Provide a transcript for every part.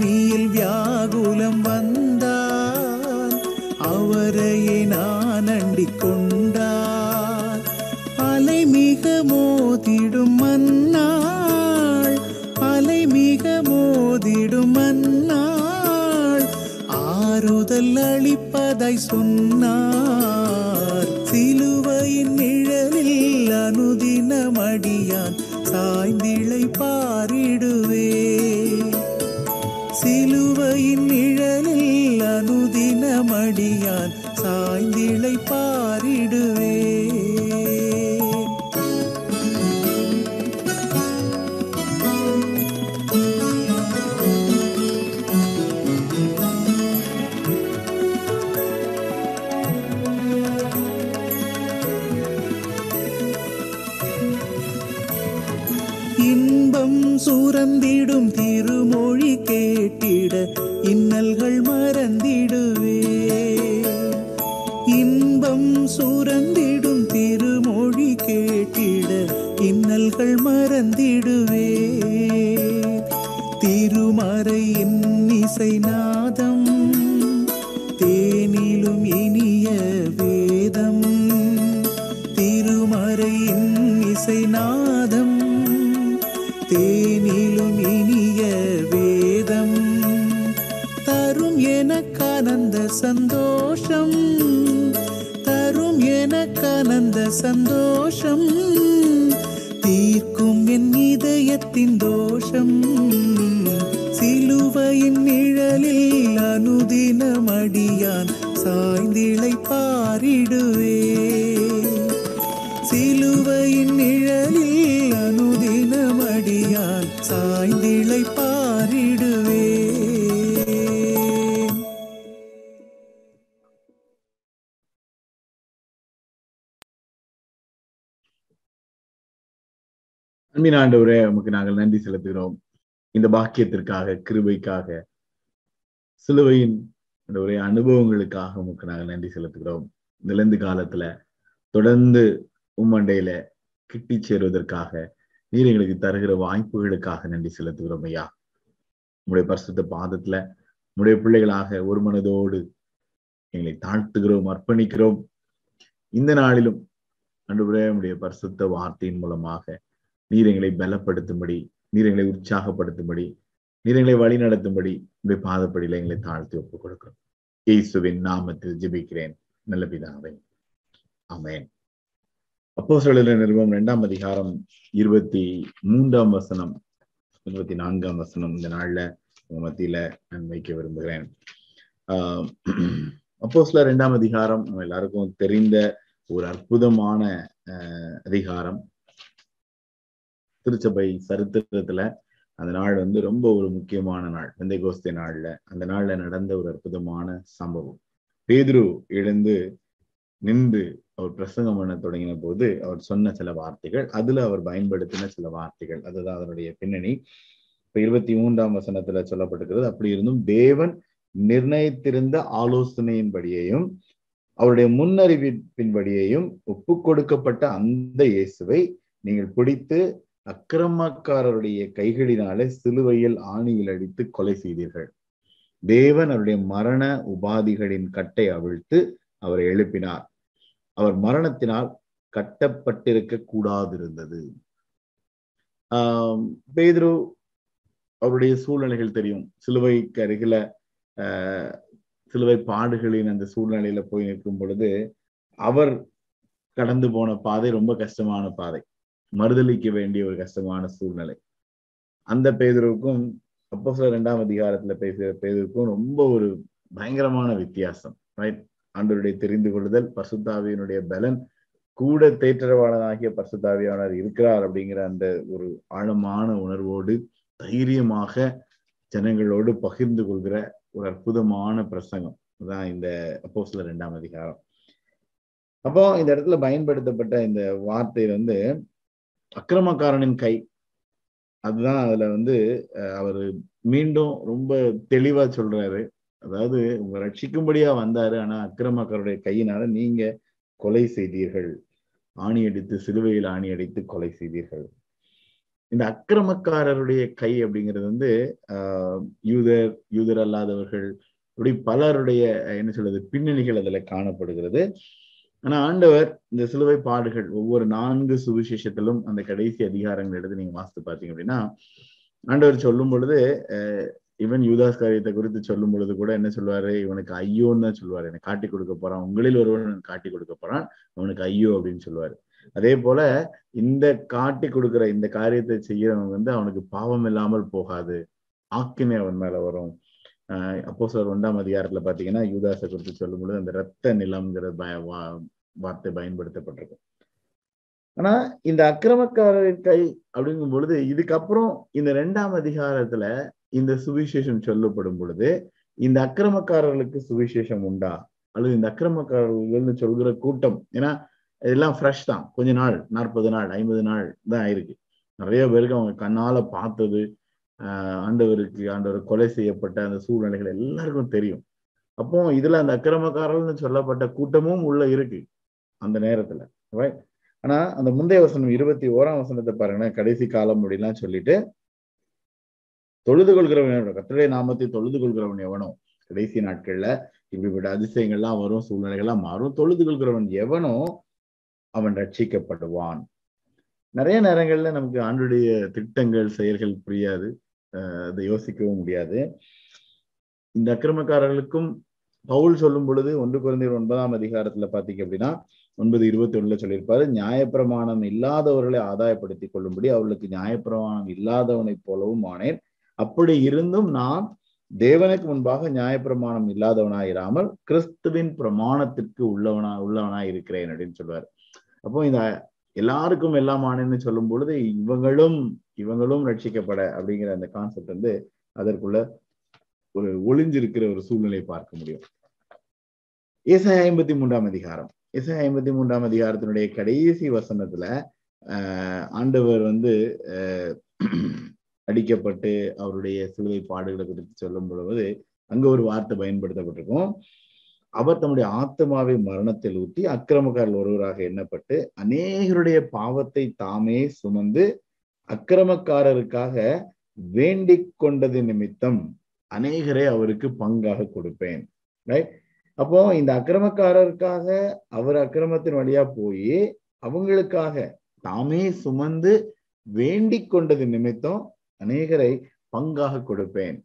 பூமியில் வியாகுலம் வந்தார் அவரையே நான் அண்டிக் கொண்டார் அலை மிக மோதிடும் மன்னாள் அலை மிக மோதிடும் மன்னாள் ஆறுதல் அளிப்பதாய் சொன்னார் சிலுவையின் நிழலில் அனுதினமடியான் சாய்ந்திளை சாய்ந்திளை இசை சாய்ந்திளை பாரிடுவே சிலுவையின் நிழலில் அனுதினமடியால் சாய்ந்திளை பாரிடுவே அன்பின் ஆண்டவரே உமக்கு நாங்கள் நன்றி செலுத்துகிறோம். இந்த பாக்கியத்திற்காக கிருபைக்காக சிலுவையின் ஆண்டவரே அனுபவங்களுக்காக உமக்கு நாங்கள் நன்றி செலுத்துகிறோம். நிலந்து காலத்துல தொடர்ந்து உம்மண்டையில கிட்டி சேருவதற்காக நீர் எங்களுக்கு தருகிற வாய்ப்புகளுக்காக நன்றி செலுத்துகிறோம் ஐயா. உங்களுடைய பரிசுத்த பாதத்துல உங்களுடைய பிள்ளைகளாக ஒரு மனதோடு எங்களை தாழ்த்துகிறோம் அர்ப்பணிக்கிறோம். இந்த நாளிலும் அன்றுவரே உடைய பரிசுத்த வார்த்தையின் மூலமாக நீர் எங்களை பலப்படுத்தும்படி நீர் எங்களை உற்சாகப்படுத்தும்படி நீர் எங்களை வழி நடத்தும்படி உடைய பாதப்படியில் எங்களை தாழ்த்தி ஒப்புக் கொடுக்கிறோம் இயேசுவின் நாமத்தில் ஜெபிக்கிறேன். நல்ல பிதாவே. அமேன் அப்போ சொல்லுற நிறுவனம் இரண்டாம் அதிகாரம் இருபத்தி மூன்றாம் வசனம் இருபத்தி நான்காம் வசனம் இந்த நாள்ல உங்க மத்தியில நான் வைக்க விரும்புகிறேன். ஆஹ் அப்போ சில இரண்டாம் அதிகாரம் நம்ம எல்லாருக்கும் தெரிந்த ஒரு அற்புதமான அஹ் அதிகாரம். திருச்சபை சரித்திரத்துல அந்த நாள் வந்து ரொம்ப ஒரு முக்கியமான நாள். வெந்தை கோஸ்தே நாள்ல அந்த நாள்ல நடந்த ஒரு அற்புதமான சம்பவம். பேதுரு எழுந்து நின்று அவர் பிரசங்கம் பண்ண தொடங்கின போது அவர் சொன்ன சில வார்த்தைகள் அதுல அவர் பயன்படுத்தின சில வார்த்தைகள். அதுதான் அதனுடைய பின்னணி. இப்ப இருபத்தி மூன்றாம் வசனத்துல சொல்லப்பட்டிருக்கிறது அப்படி இருந்தும் தேவன் நிர்ணயித்திருந்த ஆலோசனையின்படியையும் அவருடைய முன்னறிவிப்பின்படியையும் ஒப்பு கொடுக்கப்பட்ட அந்த இயேசுவை நீங்கள் பிடித்து அக்கிரமக்காரருடைய கைகளினாலே சிலுவையில் ஆணியில் அடித்து கொலை செய்தீர்கள். தேவன் அவருடைய மரண உபாதிகளின் கட்டை அவிழ்த்து அவரை எழுப்பினார். அவர் மரணத்தினால் கட்டப்பட்டிருக்க கூடாதிருந்தது. ஆஹ் பேதுரு அவருடைய சூழ்நிலைகள் தெரியும். சிலுவைக்கு அருகில சிலுவை பாடுகளின் அந்த சூழ்நிலையில போய் நிற்கும் பொழுது அவர் கடந்து போன பாதை ரொம்ப கஷ்டமான பாதை. மறுதளிக்க வேண்டிய ஒரு கஷ்டமான சூழ்நிலை. அந்த பேதருக்கும் அப்போ சில ரெண்டாம் அதிகாரத்துல பேசுகிற பேதருக்கும் ரொம்ப ஒரு பயங்கரமான வித்தியாசம் ரைட் ஆண்டவருடைய தெரிந்து கொள்ளுதல் பசுத்தாவியனுடைய பலன் கூட தேற்றவாளனாகிய பசுத்தாவியானவர் இருக்கிறார் அப்படிங்கிற அந்த ஒரு ஆழமான உணர்வோடு தைரியமாக ஜனங்களோடு பகிர்ந்து கொள்கிற ஒரு அற்புதமான பிரசங்கம் தான் இந்த அப்போ சில ரெண்டாம் அதிகாரம். அப்போ இந்த இடத்துல பயன்படுத்தப்பட்ட இந்த வார்த்தை வந்து அக்கிரமக்காரனின் கை. அதுதான் அதுல வந்து அவர் மீண்டும் ரொம்ப தெளிவா சொல்றாரு. அதாவது உங்க ரட்சிக்கும்படியா வந்தாரு ஆனா அக்கிரமக்காரருடைய கையினால நீங்க கொலை செய்தீர்கள். ஆணி அடித்து சிலுவையில் ஆணி அடித்து கொலை செய்தீர்கள். இந்த அக்கிரமக்காரருடைய கை அப்படிங்கிறது வந்து ஆஹ் யூதர் யூதர் அல்லாதவர்கள் இப்படி பலருடைய என்ன சொல்றது பின்னணிகள் அதுல காணப்படுகிறது. ஆனா ஆண்டவர் இந்த சிலுவை பாடுகள் ஒவ்வொரு நான்கு சுவிசேஷத்திலும் அந்த கடைசி அதிகாரங்கள் எடுத்து நீங்க வாசித்து பார்த்தீங்க அப்படின்னா ஆண்டவர் சொல்லும் பொழுது இவன் யூதாஸ் காரியத்தை குறித்து சொல்லும் பொழுது கூட என்ன சொல்லுவாரு இவனுக்கு ஐயோன்னு தான் சொல்லுவாரு எனக்கு காட்டி கொடுக்க போறான். உங்களில் ஒருவன் காட்டி கொடுக்க போறான். அவனுக்கு ஐயோ அப்படின்னு சொல்லுவாரு அதே போல இந்த காட்டி கொடுக்கிற இந்த காரியத்தை செய்யறவன் வந்து அவனுக்கு பாவம் இல்லாமல் போகாது. ஆக்கினை அவன் மேல வரும். அப்போ சார் ஒன்றாம் அதிகாரத்துல பாத்தீங்கன்னா யூதாசை குறித்து சொல்லும் பொழுது அந்த ரத்த நிலம்ங்கிற பய வா வார்த்தை பயன்படுத்தப்பட்டிருக்கும் ஆனா இந்த அக்கிரமக்காரர் கை அப்படிங்கும் பொழுது இதுக்கப்புறம் இந்த ரெண்டாம் அதிகாரத்துல இந்த சுவிசேஷம் சொல்லப்படும் பொழுது இந்த அக்கிரமக்காரர்களுக்கு சுவிசேஷம் உண்டா? அல்லது இந்த அக்கிரமக்காரர்கள்னு சொல்கிற கூட்டம் ஏன்னா இதெல்லாம் ஃப்ரெஷ் தான். கொஞ்ச நாள் நாற்பது நாள் ஐம்பது நாள் தான் ஆயிருக்கு நிறைய பேருக்கு அவங்க கண்ணால பார்த்தது ஆண்டவருக்கு ஆண்டவர் கொலை செய்யப்பட்ட அந்த சூழ்நிலைகள் எல்லாருக்கும் தெரியும். அப்போ இதுல அந்த அக்கிரமக்காரர்கள்னு சொல்லப்பட்ட கூட்டமும் உள்ள இருக்கு அந்த நேரத்துல ரைட் ஆனா அந்த முந்தைய வசனம் இருபத்தி ஓராம் வசனத்தை பாருங்கன்னா கடைசி காலம் அப்படின்லாம் சொல்லிட்டு தொழுது கொள்கிறவன் எவனோ கத்தருடைய நாமத்தை தொழுது கொள்கிறவன் எவனோ கடைசி நாட்கள்ல இப்படிப்பட்ட அதிசயங்கள்லாம் வரும் சூழ்நிலைகள்லாம் மாறும் தொழுது கொள்கிறவன் எவனோ அவன் ரட்சிக்கப்படுவான். நிறைய நேரங்கள்ல நமக்கு ஆண்டுடைய திட்டங்கள் செயல்கள் புரியாது. அதை யோசிக்கவும் முடியாது. இந்த அக்கிரமக்காரர்களுக்கும் பவுல் சொல்லும் பொழுது ஒன்று குழந்தைகள் ஒன்பதாம் அதிகாரத்துல பாத்தீங்க அப்படின்னா ஒன்பது இருபத்தி ஒண்ணுல சொல்லியிருப்பாரு நியாயப்பிரமாணம் இல்லாதவர்களை ஆதாயப்படுத்தி கொள்ளும்படி அவர்களுக்கு நியாயப்பிரமாணம் இல்லாதவனை போலவும் ஆனேன். அப்படி இருந்தும் நான் தேவனுக்கு முன்பாக நியாயப்பிரமாணம் இல்லாதவனாயிராமல் கிறிஸ்துவின் பிரமாணத்திற்கு உள்ளவனா உள்ளவனாய் இருக்கிறேன் அப்படின்னு சொல்லுவார் அப்போ இந்த எல்லாருக்கும் எல்லாம் ஆனேன்னு சொல்லும் பொழுது இவங்களும் இவங்களும் ரட்சிக்கப்பட அப்படிங்கிற அந்த கான்செப்ட் வந்து அதற்குள்ள ஒரு ஒளிஞ்சிருக்கிற ஒரு சூழ்நிலை பார்க்க முடியும். இசை ஐம்பத்தி மூன்றாம் அதிகாரம். இசை ஐம்பத்தி மூன்றாம் அதிகாரத்தினுடைய கடைசி வசனத்துல ஆஹ் ஆண்டவர் வந்து அடிக்கப்பட்டு அவருடைய சிலுவை பாடுகளை குறித்து சொல்லும் பொழுது அங்க ஒரு வார்த்தை பயன்படுத்தப்பட்டிருக்கும். அவர் தம்முடைய ஆத்மாவை மரணத்தில் ஊற்றி அக்கிரமக்காரர் ஒருவராக எண்ணப்பட்டு அநேகருடைய பாவத்தை தாமே சுமந்து அக்கிரமக்காரருக்காக வேண்டிக் கொண்டது நிமித்தம் அநேகரை அவருக்கு பங்காக கொடுப்பேன். ரைட் அப்போ இந்த அக்கிரமக்காரருக்காக அவர் அக்கிரமத்தின் வழியா போய் அவங்களுக்காக தாமே சுமந்து வேண்டிக் கொண்டது நிமித்தம் அநேகரை பங்காக கொடுப்பேன்.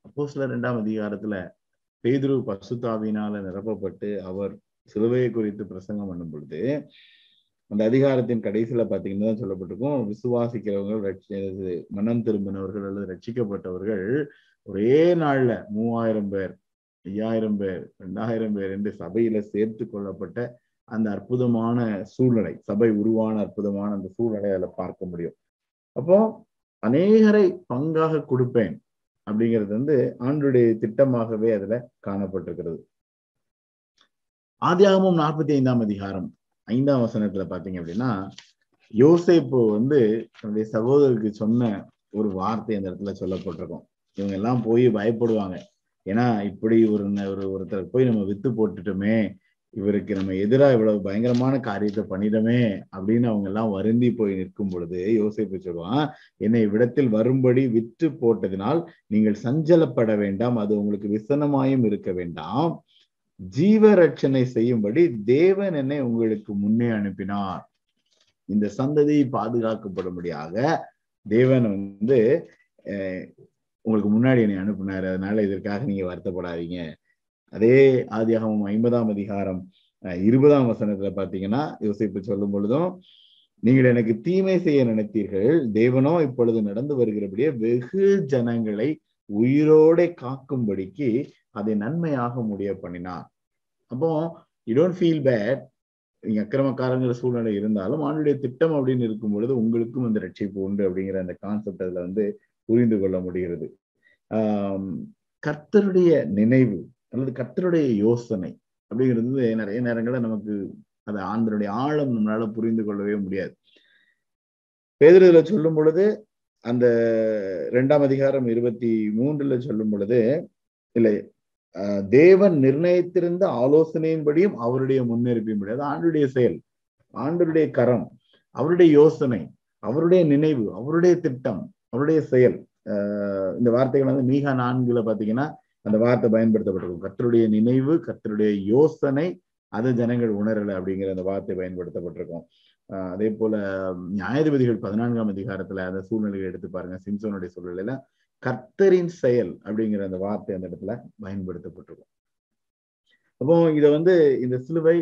அப்போ சில இரண்டாம் அதிகாரத்துல பேதுரு பசுத்தாவினால நிரப்பப்பட்டு அவர் சிலுவையை குறித்து பிரசங்கம் பண்ணும் பொழுது அந்த அதிகாரத்தின் கடைசியில பாத்தீங்கன்னா சொல்லப்பட்டிருக்கும் விசுவாசிக்கிறவர்கள் மனம் திரும்பினவர்கள் அல்லது ரட்சிக்கப்பட்டவர்கள் ஒரே நாள்ல மூவாயிரம் பேர் ஐயாயிரம் பேர் ரெண்டாயிரம் பேர் என்று சபையில சேர்த்து கொள்ளப்பட்ட அந்த அற்புதமான சூழ்நிலை சபை உருவான அற்புதமான அந்த சூழ்நிலை அதில் பார்க்க முடியும். அப்போ அநேகரை பங்காக கொடுப்பேன். அப்படிங்கிறது வந்து ஆண்டுடைய திட்டமாகவே அதுல காணப்பட்டிருக்கிறது. ஆதியாகமும் நாற்பத்தி ஐந்தாம் அதிகாரம் ஐந்தாம் வசனத்துல பாத்தீங்க அப்படின்னா யோசேப்பு வந்து தன்னுடைய சகோதரருக்கு சொன்ன ஒரு வார்த்தை அந்த இடத்துல சொல்லப்பட்டிருக்கும். இவங்க எல்லாம் போய் பயப்படுவாங்க. ஏன்னா இப்படி ஒரு ஒரு ஒருத்தர் போய் நம்ம வித்து போட்டுட்டோமே இவருக்கு நம்ம எதிராக இவ்வளவு பயங்கரமான காரியத்தை பண்ணிடமே அப்படின்னு அவங்க எல்லாம் வருந்தி போய் நிற்கும் பொழுது யோசிப்பு சொல்லுவான் என்னை இவ்விடத்தில் வரும்படி விற்று போட்டதினால் நீங்கள் சஞ்சலப்பட வேண்டாம் அது உங்களுக்கு விசனமாயும் இருக்க வேண்டாம். ஜீவ ரட்சனை செய்யும்படி தேவன் என்னை உங்களுக்கு முன்னே அனுப்பினார். இந்த சந்ததி பாதுகாக்கப்படும்படியாக தேவன் வந்து உங்களுக்கு முன்னாடி என்னை அனுப்பினார் அதனால இதற்காக நீங்க வருத்தப்படாதீங்க. அதே ஆதியாகமும் ஐம்பதாம் அதிகாரம் இருபதாம் வசனத்துல பாத்தீங்கன்னா யோசிப்பு சொல்லும் பொழுதும் நீங்கள் எனக்கு தீமை செய்ய நினைத்தீர்கள். தேவனோ இப்பொழுது நடந்து வருகிறபடியே வெகு ஜனங்களை உயிரோட காக்கும்படிக்கு அதை நன்மையாக முடிய பண்ணினார் அப்போ யூ டோன்ட் ஃபீல் பேட் நீங்க அக்கிரமக்காரங்கிற சூழ்நிலை இருந்தாலும் ஆண்டுடைய திட்டம் அப்படின்னு இருக்கும் பொழுது உங்களுக்கும் அந்த ரட்சிப்பு உண்டு அப்படிங்கிற அந்த கான்செப்ட் அதுல வந்து புரிந்து கொள்ள முடிகிறது. ஆஹ் கர்த்தருடைய நினைவு அல்லது கத்தருடைய யோசனை அப்படிங்கிறது நிறைய நேரங்களில் நமக்கு அது ஆண்டருடைய ஆழம் நம்மளால புரிந்து கொள்ளவே முடியாது. பேதுல சொல்லும் பொழுது அந்த இரண்டாம் அதிகாரம் இருபத்தி மூன்றுல சொல்லும் பொழுது இல்லை தேவன் நிர்ணயித்திருந்த ஆலோசனையின்படியும் அவருடைய முன்னெடுப்பின்படி முடியாது ஆண்டுடைய செயல் ஆண்டருடைய கரம் அவருடைய யோசனை அவருடைய நினைவு அவருடைய திட்டம் அவருடைய செயல். இந்த வார்த்தைகள் வந்து மீகா நான்குல பாத்தீங்கன்னா அந்த வார்த்தை பயன்படுத்தப்பட்டிருக்கும். கத்தருடைய நினைவு கத்தருடைய யோசனை அது ஜனங்கள் உணரல அப்படிங்கிற அந்த வார்த்தை பயன்படுத்தப்பட்டிருக்கும். ஆஹ் அதே போல நியாயாதிபதிகள் பதினான்காம் அதிகாரத்துல அந்த சூழ்நிலையை எடுத்து பாருங்க. சிம்சோனுடைய சூழ்நிலையில கர்த்தரின் செயல் அப்படிங்கிற அந்த வார்த்தை அந்த இடத்துல பயன்படுத்தப்பட்டிருக்கும். அப்போ இத வந்து இந்த சிலுவை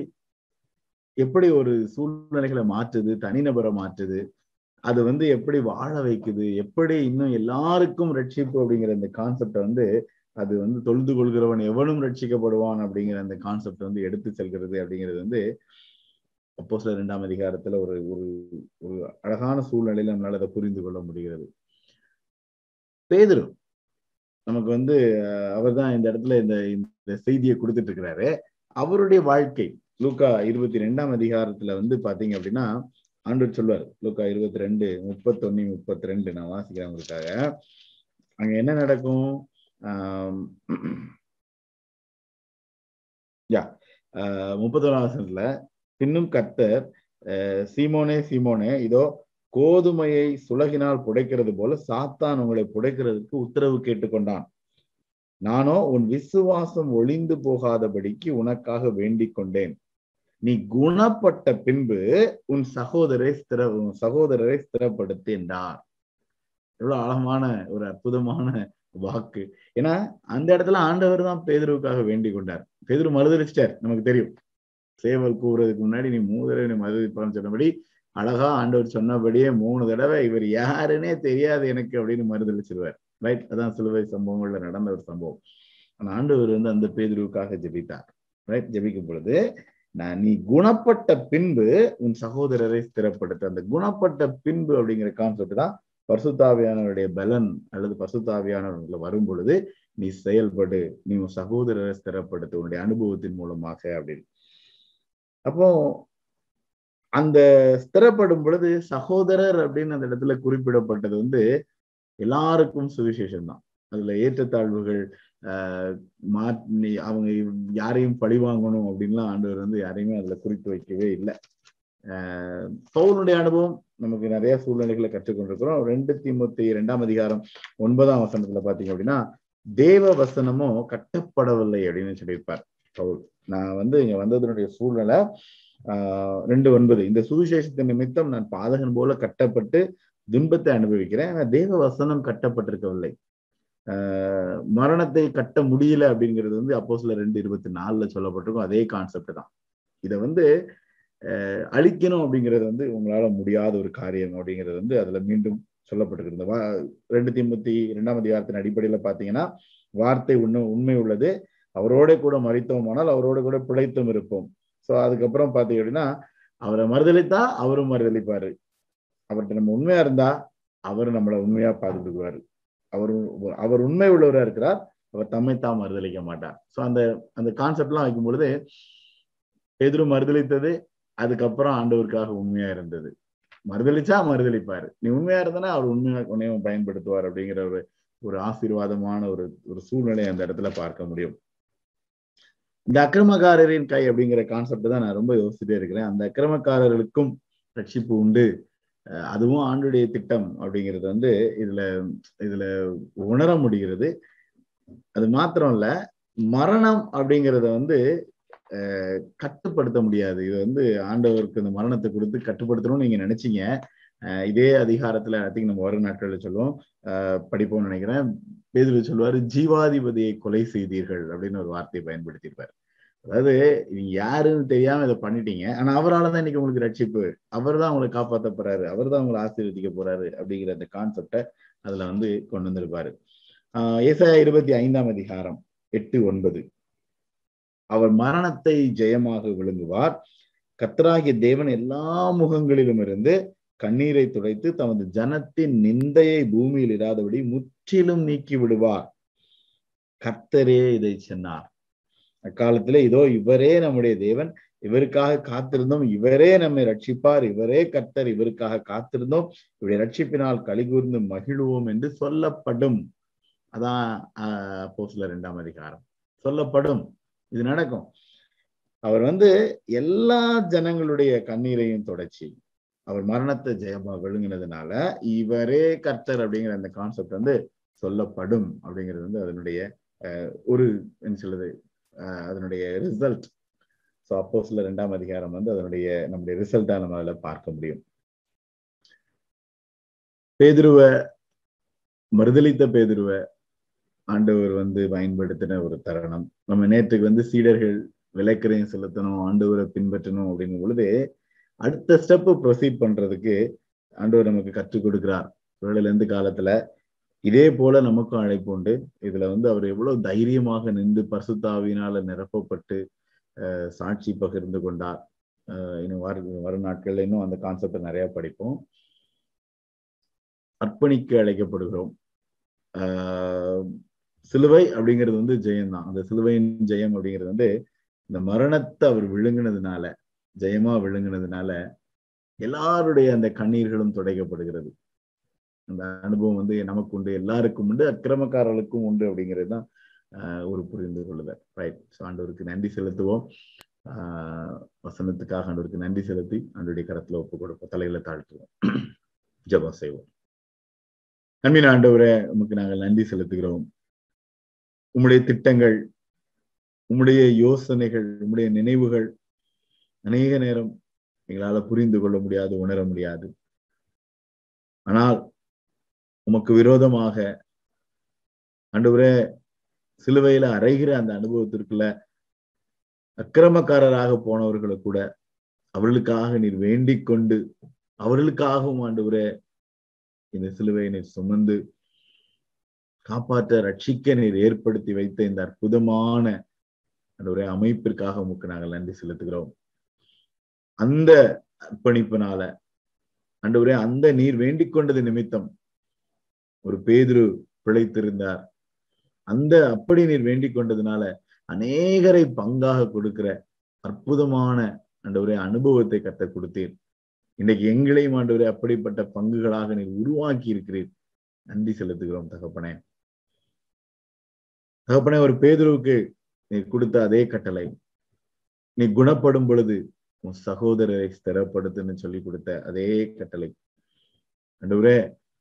எப்படி ஒரு சூழ்நிலைகளை மாற்றுது தனிநபரை மாற்றுது அது வந்து எப்படி வாழ வைக்குது எப்படி இன்னும் எல்லாருக்கும் ரட்சிப்பு அப்படிங்கிற இந்த கான்செப்டை வந்து அது வந்து தொழுது கொள்கிறவன் எவனும் ரட்சிக்கப்படுவான் அப்படிங்கிற அந்த கான்செப்ட் வந்து எடுத்து செல்கிறது அப்படிங்கிறது வந்து அப்போ சில இரண்டாம் அதிகாரத்துல ஒரு ஒரு ஒரு அழகான சூழ்நிலையில நம்மளால அதை புரிந்து கொள்ள முடிகிறது. பேதுரு நமக்கு வந்து அவர் தான் இந்த இடத்துல இந்த இந்த செய்தியை கொடுத்துட்டு இருக்கிறாரு. அவருடைய வாழ்க்கை லூக்கா இருபத்தி ரெண்டாம் அதிகாரத்துல வந்து பாத்தீங்க அப்படின்னா ஆண்டவர் சொல்வார் லூக்கா இருபத்தி ரெண்டு முப்பத்தொன்னு முப்பத்தி ரெண்டு நான் வாசிக்கிறேன் உங்களுக்காக. அங்க என்ன நடக்கும்? யா முப்பத்தொன்னாம் வசனத்துல பின்னும் கர்த்தர் சீமோனே சீமோனே இதோ கோதுமையை சுலகினால் புடைக்கிறது போல சாத்தான் உங்களை புடைக்கிறதுக்கு உத்தரவு கேட்டுக்கொண்டான். நானோ உன் விசுவாசம் ஒளிந்து போகாதபடிக்கு உனக்காக வேண்டிக் கொண்டேன். நீ குணப்பட்ட பின்பு உன் சகோதரரை ஸ்திர உன் சகோதரரை ஸ்திரப்படுத்தி என்றார் எவ்வளவு அழகான ஒரு அற்புதமான வாக்கு. ஏன்னா அந்த இடத்துல ஆண்டவர் தான் பேதுருவுக்காக வேண்டிக் கொண்டார். பேதுரு மறுதளிச்சிட்டார் நமக்கு தெரியும். சேவல் கூறுறதுக்கு முன்னாடி நீ மூணு தடவை நீ மறுதளிப்பான்னு சொன்னபடி அழகா ஆண்டவர் சொன்னபடியே மூணு தடவை இவர் யாருன்னே தெரியாது எனக்கு அப்படின்னு மறுதளிச்சிருவார் ரைட் அதான் சிலுவை சம்பவங்கள்ல நடந்த ஒரு சம்பவம். ஆனா ஆண்டவர் வந்து அந்த பேதுருவுக்காக ஜெபித்தார். ரைட் ஜெபிக்கும் பொழுது நான் நீ குணப்பட்ட பின்பு உன் சகோதரரை ஸ்திரப்படுத்த அந்த குணப்பட்ட பின்பு அப்படிங்கிற கான்செப்ட் தான் பசுத்தாவியானவருடைய பலன் அல்லது பசுத்தாவியானவர்களை வரும் பொழுது நீ செயல்படு நீ உன் சகோதரரை ஸ்திரப்படுத்து உன்னுடைய அனுபவத்தின் மூலமாக அப்படின்னு. அப்போ அந்த ஸ்திரப்படும் பொழுது சகோதரர் அப்படின்னு அந்த இடத்துல குறிப்பிடப்பட்டது வந்து எல்லாருக்கும் சுவிசேஷம் தான் அதுல ஏற்றத்தாழ்வுகள் ஆஹ் அவங்க யாரையும் பழி வாங்கணும் அப்படின்லாம் ஆண்டவர் வந்து யாரையுமே அதுல குறித்து வைக்கவே இல்லை. ஆஹ் பவுனுடைய அனுபவம் நமக்கு நிறைய சூழ்நிலைகளை கற்றுக்கொண்டிருக்கிறோம். ரெண்டு திமுத்தி இரண்டாம் அதிகாரம் ஒன்பதாம் வசனத்துல பாத்தீங்க அப்படின்னா தேவ வசனமும் கட்டப்படவில்லை அப்படின்னு சொல்லியிருப்பார். பவுல் நான் வந்து இங்க வந்ததனுடைய சூழ்நிலை ஆஹ் ரெண்டு ஒன்பது. இந்த சுவிசேஷத்தின் நிமித்தம் நான் பாதகன் போல கட்டப்பட்டு துன்பத்தை அனுபவிக்கிறேன் ஆனா தேவ வசனம் கட்டப்பட்டிருக்கவில்லை. ஆஹ் மரணத்தை கட்ட முடியல அப்படிங்கிறது வந்து அப்போ சில ரெண்டு இருபத்தி நாலுல சொல்லப்பட்டிருக்கும் அதே கான்செப்ட் தான். இதை வந்து அழிக்கணும் அப்படிங்கிறது வந்து உங்களால முடியாத ஒரு காரியம் அப்படிங்கிறது வந்து அதுல மீண்டும் சொல்லப்பட்டிருக்கிறது வா ரெண்டு திமுத்தி இரண்டாம் அதிகாரத்தின் அடிப்படையில பாத்தீங்கன்னா வார்த்தை உண்மை உண்மை உள்ளது. அவரோட கூட மறித்தோமானால் அவரோட கூட பிழைத்தும் இருப்போம். சோ அதுக்கப்புறம் பாத்தீங்க அப்படின்னா அவரை மறுதளித்தா அவரும் மறுதளிப்பாரு அவர்கிட்ட நம்ம உண்மையா இருந்தா அவர் நம்மளை உண்மையா பாதுகாக்குவாரு அவர் அவர் உண்மை உள்ளவரா இருக்கிறார் அவர் தம்மை தான் மறுதளிக்க மாட்டார். சோ அந்த அந்த கான்செப்ட் எல்லாம் வைக்கும் பொழுது எதிரும் மறுதளித்தது அதுக்கப்புறம் ஆண்டவருக்காக உண்மையா இருந்தது. மறுதளிச்சா மறுதளிப்பாரு. நீ உண்மையா இருந்தனா அவர் உண்மையா உன்னையும் பயன்படுத்துவார் அப்படிங்கிற ஒரு ஒரு ஆசீர்வாதமான ஒரு ஒரு சூழ்நிலை அந்த இடத்துல பார்க்க முடியும். இந்த அக்கிரமக்காரரின் கை அப்படிங்கிற கான்செப்ட் தான் நான் ரொம்ப யோசிச்சுட்டே இருக்கிறேன். அந்த அக்கிரமக்காரர்களுக்கும் ரட்சிப்பு உண்டு. அதுவும் ஆண்டுடைய திட்டம் அப்படிங்கிறது வந்து இதுல இதுல உணர முடிகிறது. அது மாத்திரம் இல்ல மரணம் அப்படிங்கிறத வந்து கட்டுப்படுத்த முடியாது. இது வந்து ஆண்டவருக்கு இந்த மரணத்தை கொடுத்து கட்டுப்படுத்தணும்னு நீங்க நினைச்சீங்க. இதே அதிகாரத்துல ஐ திங்க் நம்ம வரும் நாட்கள்ல சொல்லுவோம். படிப்போம்னு நினைக்கிறேன். பேதுரு சொல்லுவாரு ஜீவாதிபதியை கொலை செய்தீர்கள் அப்படின்னு ஒரு வார்த்தையை பயன்படுத்தியிருப்பாரு. அதாவது நீங்க யாருன்னு தெரியாம இதை பண்ணிட்டீங்க. ஆனா அவரால் தான் இன்னைக்கு உங்களுக்கு ரட்சிப்பு. அவர் தான் உங்களை காப்பாற்ற போறாரு. அவர் தான் உங்களை ஆசீர்வதிக்க போறாரு அப்படிங்கிற அந்த கான்செப்டை அதுல வந்து கொண்டு வந்திருப்பாரு. ஆஹ் ஏசாயா இருபத்தி ஐந்தாம் அதிகாரம் எட்டு ஒன்பது. அவர் மரணத்தை ஜெயமாக விழுங்குவார் கத்தராகிய தேவன் எல்லா முகங்களிலும் இருந்து கண்ணீரை துடைத்து தமது ஜனத்தின் நிந்தையை பூமியில் இராதபடி முற்றிலும் நீக்கி விடுவார். கர்த்தரே இதை சொன்னார். அக்காலத்துல இதோ இவரே நம்முடைய தேவன். இவருக்காக காத்திருந்தோம். இவரே நம்மை ரட்சிப்பார். இவரே கர்த்தர். இவருக்காக காத்திருந்தோம். இவருடைய ரட்சிப்பினால் கலிகூர்ந்து மகிழ்வோம் என்று சொல்லப்படும். அதான் அப்போ சில இரண்டாம் அதிகாரம். சொல்லப்படும். இது நடக்கும். அவர் வந்து எல்லா ஜனங்களுடைய கண்ணீரையும் தொடச்சி அவர் மரணத்தை ஜெயமா விழுங்கினதுனால இவரே கர்த்தர் அப்படிங்கிற அந்த கான்செப்ட் வந்து சொல்லப்படும் அப்படிங்கிறது வந்து அதனுடைய அஹ், ஒரு என்ன சொல்லுது அதனுடைய ரிசல்ட் ஸோ அப்போ சில ரெண்டாம் அதிகாரம் வந்து அதனுடைய நம்முடைய ரிசல்ட்டா நம்ம அதில் பார்க்க முடியும். பேதுருவ மறுதளித்த பேதுருவ ஆண்டவர் வந்து பயன்படுத்தின ஒரு தருணம். நம்ம நேற்றுக்கு வந்து சீடர்கள் விளக்கரையும் செலுத்தணும் ஆண்டவரை பின்பற்றணும் அப்படிங்கும் பொழுது அடுத்த ஸ்டெப் ப்ரொசீட் பண்றதுக்கு ஆண்டவர் நமக்கு கற்றுக் கொடுக்கிறார். இருந்து காலத்துல இதே போல நமக்கும் அழைப்பு உண்டு. இதுல வந்து அவர் எவ்வளவு தைரியமாக நின்று பரிசுத்தாவினால நிரப்பப்பட்டு அஹ், சாட்சி பகிர்ந்து கொண்டார். இன்னும் வர வரும் நாட்கள்ல இன்னும் அந்த கான்செப்டை நிறைய படிப்போம். அர்ப்பணிக்க அழைக்கப்படுகிறோம். ஆஹ் சிலுவை அப்படிங்கிறது வந்து ஜெயம் தான் அந்த சிலுவையின் ஜெயம் அப்படிங்கிறது வந்து இந்த மரணத்தை அவர் விழுங்கினதுனால ஜெயமா விழுங்கினதுனால எல்லாருடைய அந்த கண்ணீர்களும் துடைக்கப்படுகிறது. அந்த அனுபவம் வந்து நமக்கு உண்டு எல்லாருக்கும் உண்டு அக்கிரமக்காரர்களுக்கும் உண்டு அப்படிங்கிறது தான் ஆஹ் ஒரு புரிந்து கொள்ளுதல். ரைட் ஸோ ஆண்டவருக்கு நன்றி செலுத்துவோம். ஆஹ் வசனத்துக்காக ஆண்டவருக்கு நன்றி செலுத்தி ஆண்டுடைய கரத்துல ஒப்பு கொடுப்போம். தலையில தாழ்த்துவோம். ஜபம் செய்வோம். அன்பின் ஆண்டவரை உமக்கு நாங்கள் நன்றி செலுத்துகிறோம். உம்முடைய திட்டங்கள் உம்முடைய யோசனைகள் உம்முடைய நினைவுகள் அநேக நேரம் எங்களால புரிந்து கொள்ள முடியாது உணர முடியாது. ஆனால் உமக்கு விரோதமாக ஆண்டவரே சிலுவையில அறைகிற அந்த அனுபவத்திற்குள்ள அக்கிரமக்காரராக போனவர்களை கூட அவர்களுக்காக நீர் வேண்டிக் கொண்டு அவர்களுக்காகவும் ஆண்டவரே இந்த சிலுவையை நீர் சுமந்து காப்பாற்ற ரட்சிக்க நீர் ஏற்படுத்தி வைத்த இந்த அற்புதமான ஒரு அமைப்பிற்காக உமக்கு நாங்கள் நன்றி செலுத்துகிறோம். அந்த அர்ப்பணிப்பினால அன்றுவரே அந்த நீர் வேண்டிக் கொண்டது நிமித்தம் ஒரு பேதுரு பிழைத்திருந்தார். அந்த அப்படி நீர் வேண்டிக் கொண்டதுனால அநேகரை பங்காக கொடுக்கிற அற்புதமான ஆண்டவரே அனுபவத்தை கத்த கொடுத்தீர். இன்னைக்கு எங்களையும் ஆண்டவரே அப்படிப்பட்ட பங்குகளாக நீர் உருவாக்கி இருக்கிறீர் நன்றி செலுத்துகிறோம் தகப்பனே. தகப்பனே ஒரு பேதுருவுக்கு நீ கொடுத்த அதே கட்டளை. நீ குணப்படும் பொழுது உன் சகோதரரை ஸ்திரப்படுத்துன்னு சொல்லி கொடுத்த அதே கட்டளை. அன்றுவரே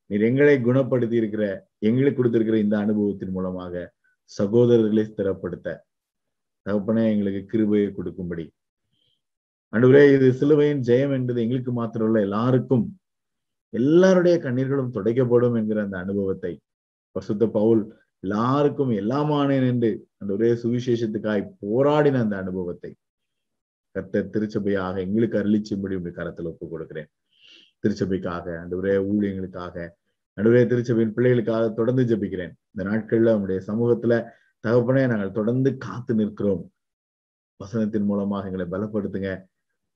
நீர் எங்களை குணப்படுத்தி இருக்கிற எங்களுக்கு கொடுத்திருக்கிற இந்த அனுபவத்தின் மூலமாக சகோதரர்களை ஸ்திரப்படுத்த. தகப்பனே எங்களுக்கு கிருபையை கொடுக்கும்படி. அன்றுவரே இது சிலுவையின் ஜெயம் என்பது எங்களுக்கு மாத்திரம் எல்லாருக்கும் எல்லாருடைய கண்ணீர்களும் துடைக்கப்படும் என்கிற அந்த அனுபவத்தை பசுத்த பவுல் எல்லாருக்கும் எல்லாமானேன் என்று அந்த ஒரே சுவிசேஷத்துக்காய் போராடின அந்த அனுபவத்தை கர்த்த திருச்சபையாக எங்களுக்கு அருளிச்சும்படி உடைய கரத்தில் ஒப்பு கொடுக்கிறேன் திருச்சபைக்காக அந்த ஒரே ஊழியங்களுக்காக நடுவே திருச்சபையின் பிள்ளைகளுக்காக தொடர்ந்து ஜெபிக்கிறேன். இந்த நாட்கள்ல உங்களுடைய சமூகத்துல தகப்பனே நாங்கள் தொடர்ந்து காத்து நிற்கிறோம். வசனத்தின் மூலமாக எங்களை பலப்படுத்துங்க.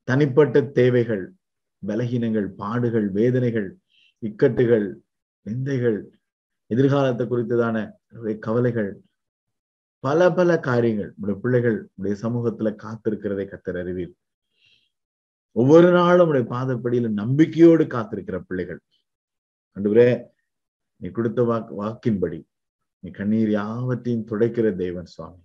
தனிப்பட்ட தேவைகள் பலகீனங்கள் பாடுகள் வேதனைகள் இக்கட்டுகள் நிந்தைகள் எதிர்காலத்தை குறித்ததான கவலைகள் பல பல காரியங்கள் உடைய பிள்ளைகள் உடைய சமூகத்துல காத்திருக்கிறதை கத்தர் அறிவீர். ஒவ்வொரு நாளும் உடைய பாதப்படியில நம்பிக்கையோடு காத்திருக்கிற பிள்ளைகள். அன்றுவரே நீ கொடுத்த வாக்கு வாக்கின்படி நீ கண்ணீர் யாவற்றையும் துடைக்கிற தேவன் சுவாமி.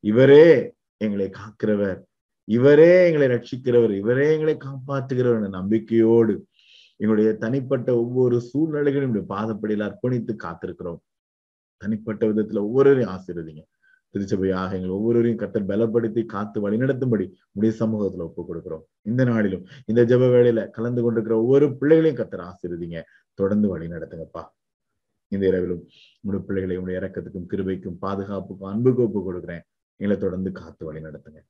இவரே எங்களை காக்கிறவர். இவரே எங்களை ரட்சிக்கிறவர். இவரே எங்களை காப்பாற்றுகிறவர் என்ற நம்பிக்கையோடு எங்களுடைய தனிப்பட்ட ஒவ்வொரு சூழ்நிலைகளும் பாதப்படியில் அர்ப்பணித்து காத்திருக்கிறோம். தனிப்பட்ட விதத்துல ஒவ்வொருவரையும் ஆசீர்வதிங்க. திருச்சபையாக எங்கள் ஒவ்வொருவரையும் கத்தர் பலப்படுத்தி காத்து வழிநடத்தும்படி உடைய சமூகத்துல ஒப்பு கொடுக்கிறோம். இந்த நாளிலும் இந்த ஜப வேலையில கலந்து கொண்டிருக்கிற ஒவ்வொரு பிள்ளைகளையும் கத்தர் ஆசீர்வதிங்க. தொடர்ந்து வழி நடத்துங்கப்பா. இந்த இரவிலும் உடைய பிள்ளைகளை உடைய இறக்கத்துக்கும் கிருபைக்கும் பாதுகாப்புக்கும் அன்புக்கும் ஒப்பு கொடுக்குறேன். எங்களை தொடர்ந்து காத்து வழி நடத்துங்க.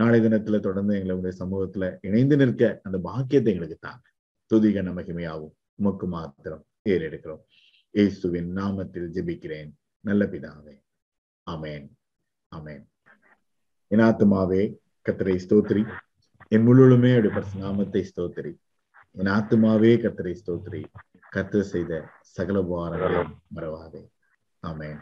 நாளை தினத்துல தொடர்ந்து எங்களை உடைய சமூகத்துல இணைந்து நிற்க அந்த பாக்கியத்தை எங்களுக்கு தாங்க. துதிக நமகிமையாகவும் உமக்கு மாத்திரம் ஏறெடுக்கிறோம். இயேசுவின் நாமத்தில் ஜெபிக்கிறேன். நல்ல பிதாவே. அமேன் அமேன் என் ஆத்துமாவே கத்தரை ஸ்தோத்திரி. என் முழுவதுமே அப்படி நாமத்தை ஸ்தோத்திரி. என் ஆத்துமாவே கத்தரை ஸ்தோத்திரி. கத்தர் செய்த சகல உபகாரங்களை மறவாதே. அமேன்